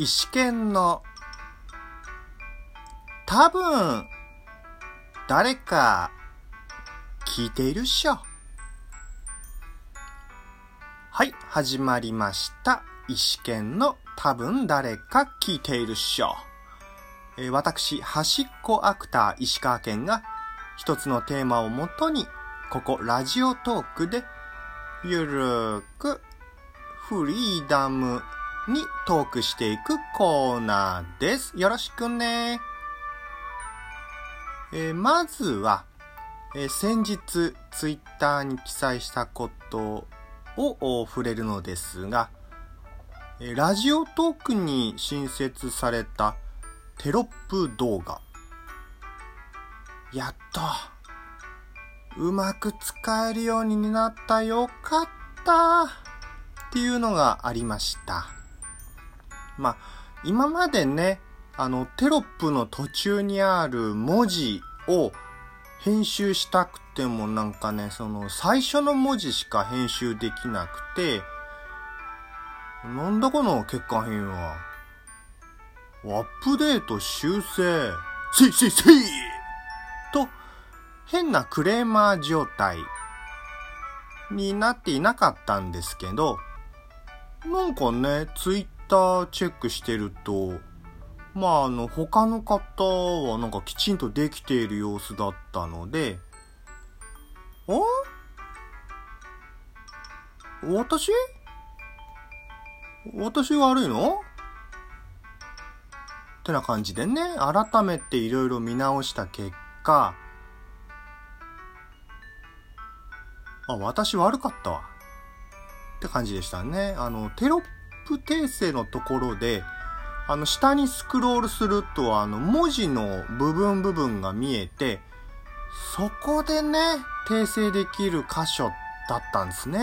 石剣の多分誰か聞いているっしょ。はい、始まりました。石剣の多分誰か聞いているっしょ。えー私、端っこアクター石川県が一つのテーマをもとに、ここラジオトークでゆるーくフリーダムにトークしていくコーナーです。よろしくね。えーまずは、えー先日ツイッターに記載したことを触れるのですが、えーラジオトークに新設されたテロップ動画。やっと、うまく使えるようになったよかったっていうのがありました。まあ、今までね、あの、テロップの途中にある文字を編集したくてもなんかね、その最初の文字しか編集できなくて、なんだこの欠陥品は。アップデート修正、せいせいせいと、変なクレーマー状態になっていなかったんですけど、なんかね、ツイッタチェックしてると、まああの、他の方はなんかきちんとできている様子だったので、あ私？私悪いの？ってな感じでね、改めていろいろ見直した結果、あ、私悪かったわ。って感じでしたね。あの、テロップ訂正のところで、あの、下にスクロールすると、あの、文字の部分部分が見えて、そこでね、訂正できる箇所だったんですね。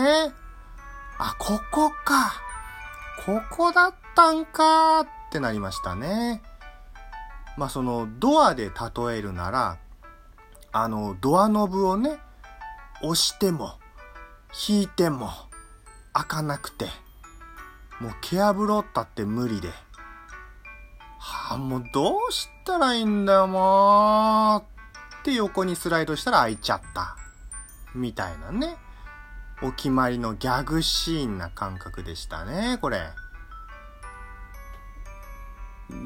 あ、ここか。ここだったんかってなりましたね。まあ、その、ドアで例えるなら、あの、ドアノブをね、押しても、引いても、開かなくて、もうケアブロったって無理で。はあ、もうどうしたらいいんだよ、もう。って横にスライドしたら開いちゃった。みたいなね。お決まりのギャグシーンな感覚でしたね、これ。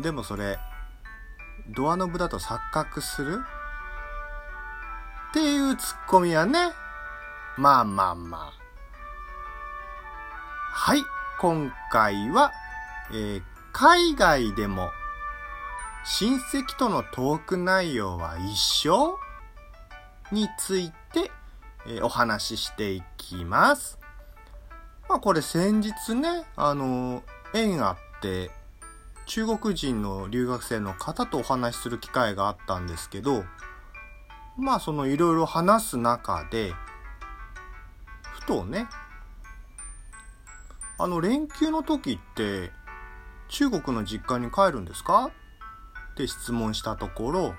でもそれ、ドアノブだと錯覚する？っていうツッコミはね、まあまあまあ。はい、今回は、えー海外でも親戚とのトーク内容は一緒について、えーお話ししていきます。まあこれ先日ね、あの、縁あって、中国人の留学生の方とお話しする機会があったんですけど、まあそのいろいろ話す中で、ふとね、あの連休の時って中国の実家に帰るんですか？って質問したところ、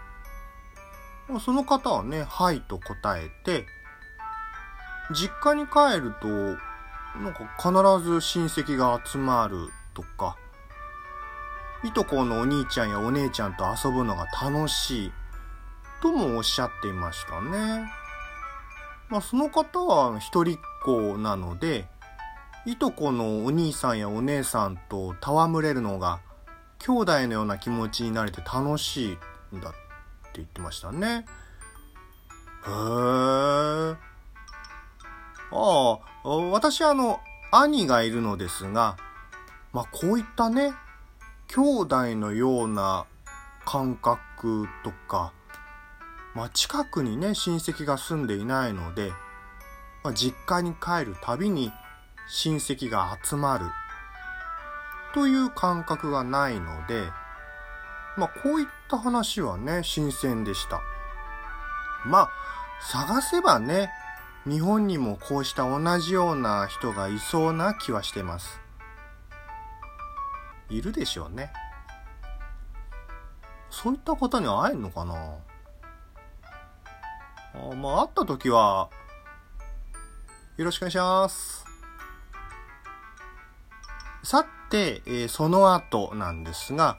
その方はね、はいと答えて、実家に帰ると、なんか必ず親戚が集まるとか、いとこのお兄ちゃんやお姉ちゃんと遊ぶのが楽しいともおっしゃっていましたね。まあその方は一人っ子なので、いとこのお兄さんやお姉さんと戯れるのが兄弟のような気持ちになれて楽しいんだって言ってましたね。へー。ああ、私あの、兄がいるのですが、まあこういったね、兄弟のような感覚とか、まあ近くにね、親戚が住んでいないので、まあ、実家に帰るたびに親戚が集まるという感覚がないので、まあこういった話はね、新鮮でした。まあ、探せばね、日本にもこうした同じような人がいそうな気はしてます。いるでしょうね。そういった方に会えんのかな？あまあ、会った時は、よろしくお願いします。さて、えー、その後なんですが、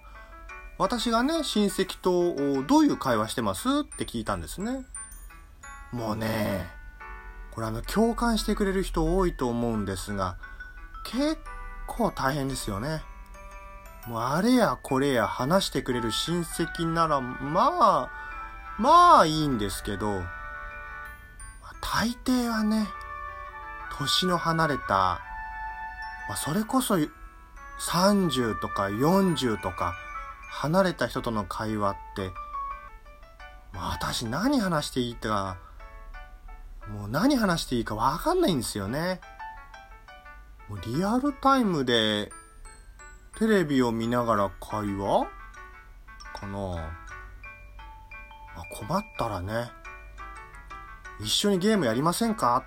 私がね、親戚とどういう会話してますって聞いたんですね。もうね、これあの、共感してくれる人多いと思うんですが、結構大変ですよね。もうあれやこれや話してくれる親戚なら、まあ、まあいいんですけど、大抵はね、年の離れた、まあ、それこそ30とか40とか離れた人との会話って、まあ、私何話していいか、もう何話していいかわかんないんですよね。もうリアルタイムでテレビを見ながら会話かな、まあ、困ったらね、一緒にゲームやりませんか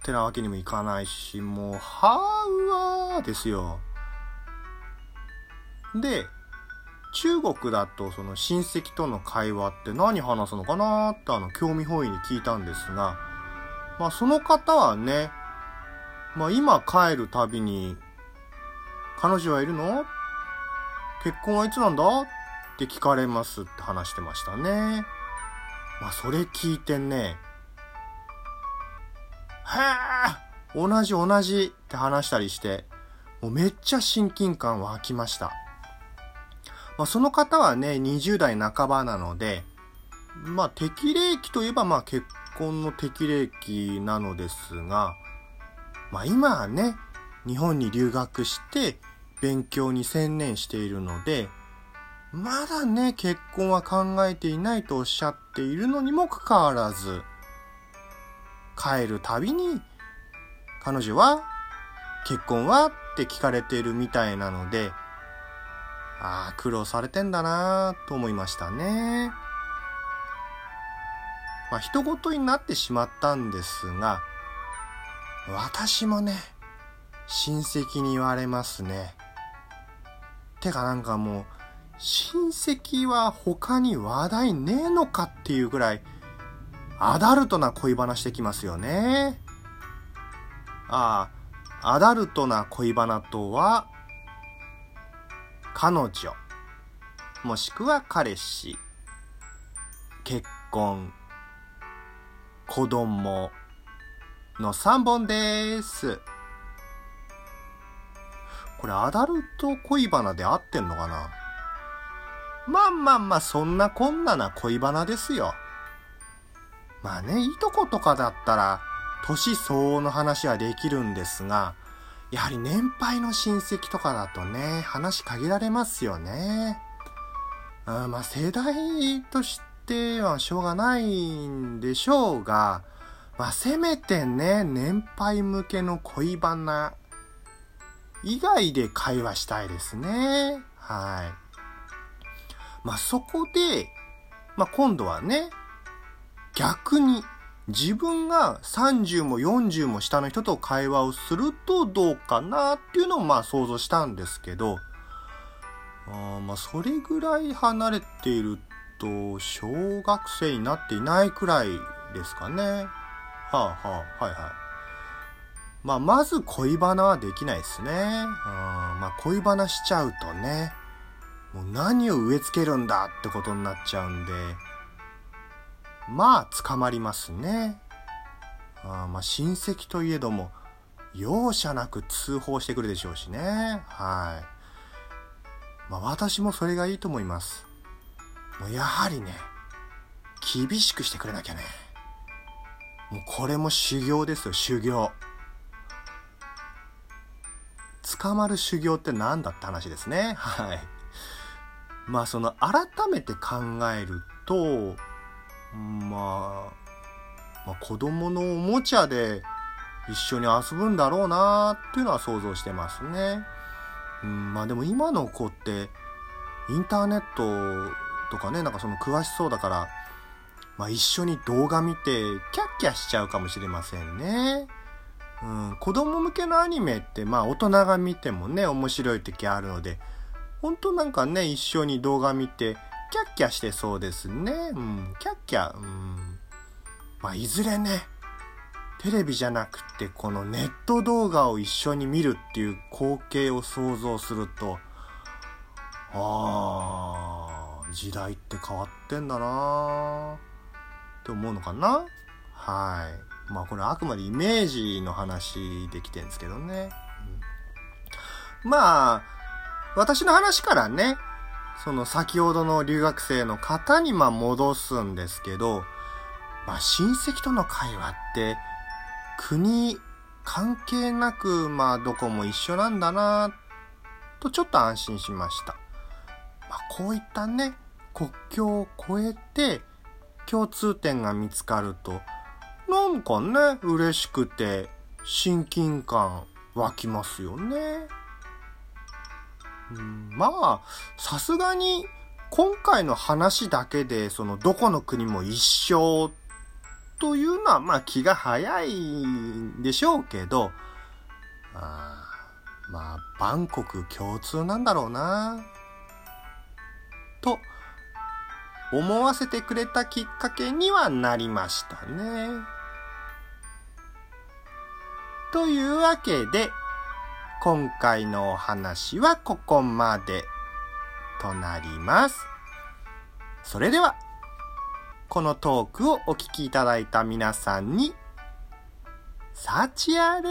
ってなわけにもいかないし、もう、はーわーですよ。で、中国だとその親戚との会話って何話すのかなってあの興味本位に聞いたんですが、まあその方はね、まあ今帰るたびに、彼女はいるの？結婚はいつなんだ？って聞かれますって話してましたね。まあそれ聞いてね、へえ同じ同じって話したりして、もうめっちゃ親近感湧きました。まあ、その方はね、20代半ばなので、まあ、適齢期といえば、まあ、結婚の適齢期なのですが、まあ、今はね、日本に留学して勉強に専念しているので、まだね、結婚は考えていないとおっしゃっているのにもかかわらず、帰るたびに、彼女は、結婚はって聞かれてるみたいなので、ああ、苦労されてんだなと思いましたね。まあ、人事になってしまったんですが、私もね、親戚に言われますね。てかなんかもう、親戚は他に話題ねえのかっていうぐらい、アダルトな恋バナしてきますよね。ああ、アダルトな恋バナとは、彼女、もしくは彼氏、結婚、子供の3本です。これアダルト恋バナで合ってんのかな？まあまあまあ、そんなこんなな恋バナですよ。まあね、いとことかだったら、年相応の話はできるんですが、やはり年配の親戚とかだとね、話限られますよね。あまあ世代としてはしょうがないんでしょうが、まあせめてね、年配向けの恋バナ以外で会話したいですね。はい。まあそこで、まあ今度はね、逆に自分が30も40も下の人と会話をするとどうかなっていうのをまあ想像したんですけど、あまあそれぐらい離れていると小学生になっていないくらいですかね。はあはあ、はいはい。まあまず恋バナはできないですね。あまあ恋バナしちゃうとね、もう何を植え付けるんだってことになっちゃうんで、まあ捕まりますね。あまあ親戚といえども容赦なく通報してくるでしょうしね。はい。まあ私もそれがいいと思います。もうやはりね、厳しくしてくれなきゃね。もうこれも修行ですよ、修行。捕まる修行って何だって話ですね。はい。まあその改めて考えると、まあ、まあ、子供のおもちゃで一緒に遊ぶんだろうなっていうのは想像してますね。うん、まあでも今の子ってインターネットとかね、なんかその詳しそうだから、まあ一緒に動画見てキャッキャしちゃうかもしれませんね。うん、子供向けのアニメってまあ大人が見てもね、面白い時あるので、本当なんかね、一緒に動画見てキャッキャしてそうですね。うん、キャッキャ、うん。まあ、いずれね、テレビじゃなくてこのネット動画を一緒に見るっていう光景を想像すると、ああ、時代って変わってんだなって思うのかな？はい。まあこれあくまでイメージの話できてんですけどね。うん、まあ、私の話からね、その先ほどの留学生の方にま戻すんですけど、まあ親戚との会話って国関係なくまあどこも一緒なんだなとちょっと安心しました。まあこういったね、国境を越えて共通点が見つかると、なんかね、嬉しくて親近感湧きますよね。うん、まあ、さすがに今回の話だけでそのどこの国も一緒というのはまあ気が早いんでしょうけど、あまあ、万国共通なんだろうな。と、思わせてくれたきっかけにはなりましたね。というわけで、今回のお話はここまでとなります。それでは、このトークをお聞きいただいた皆さんに、幸あれ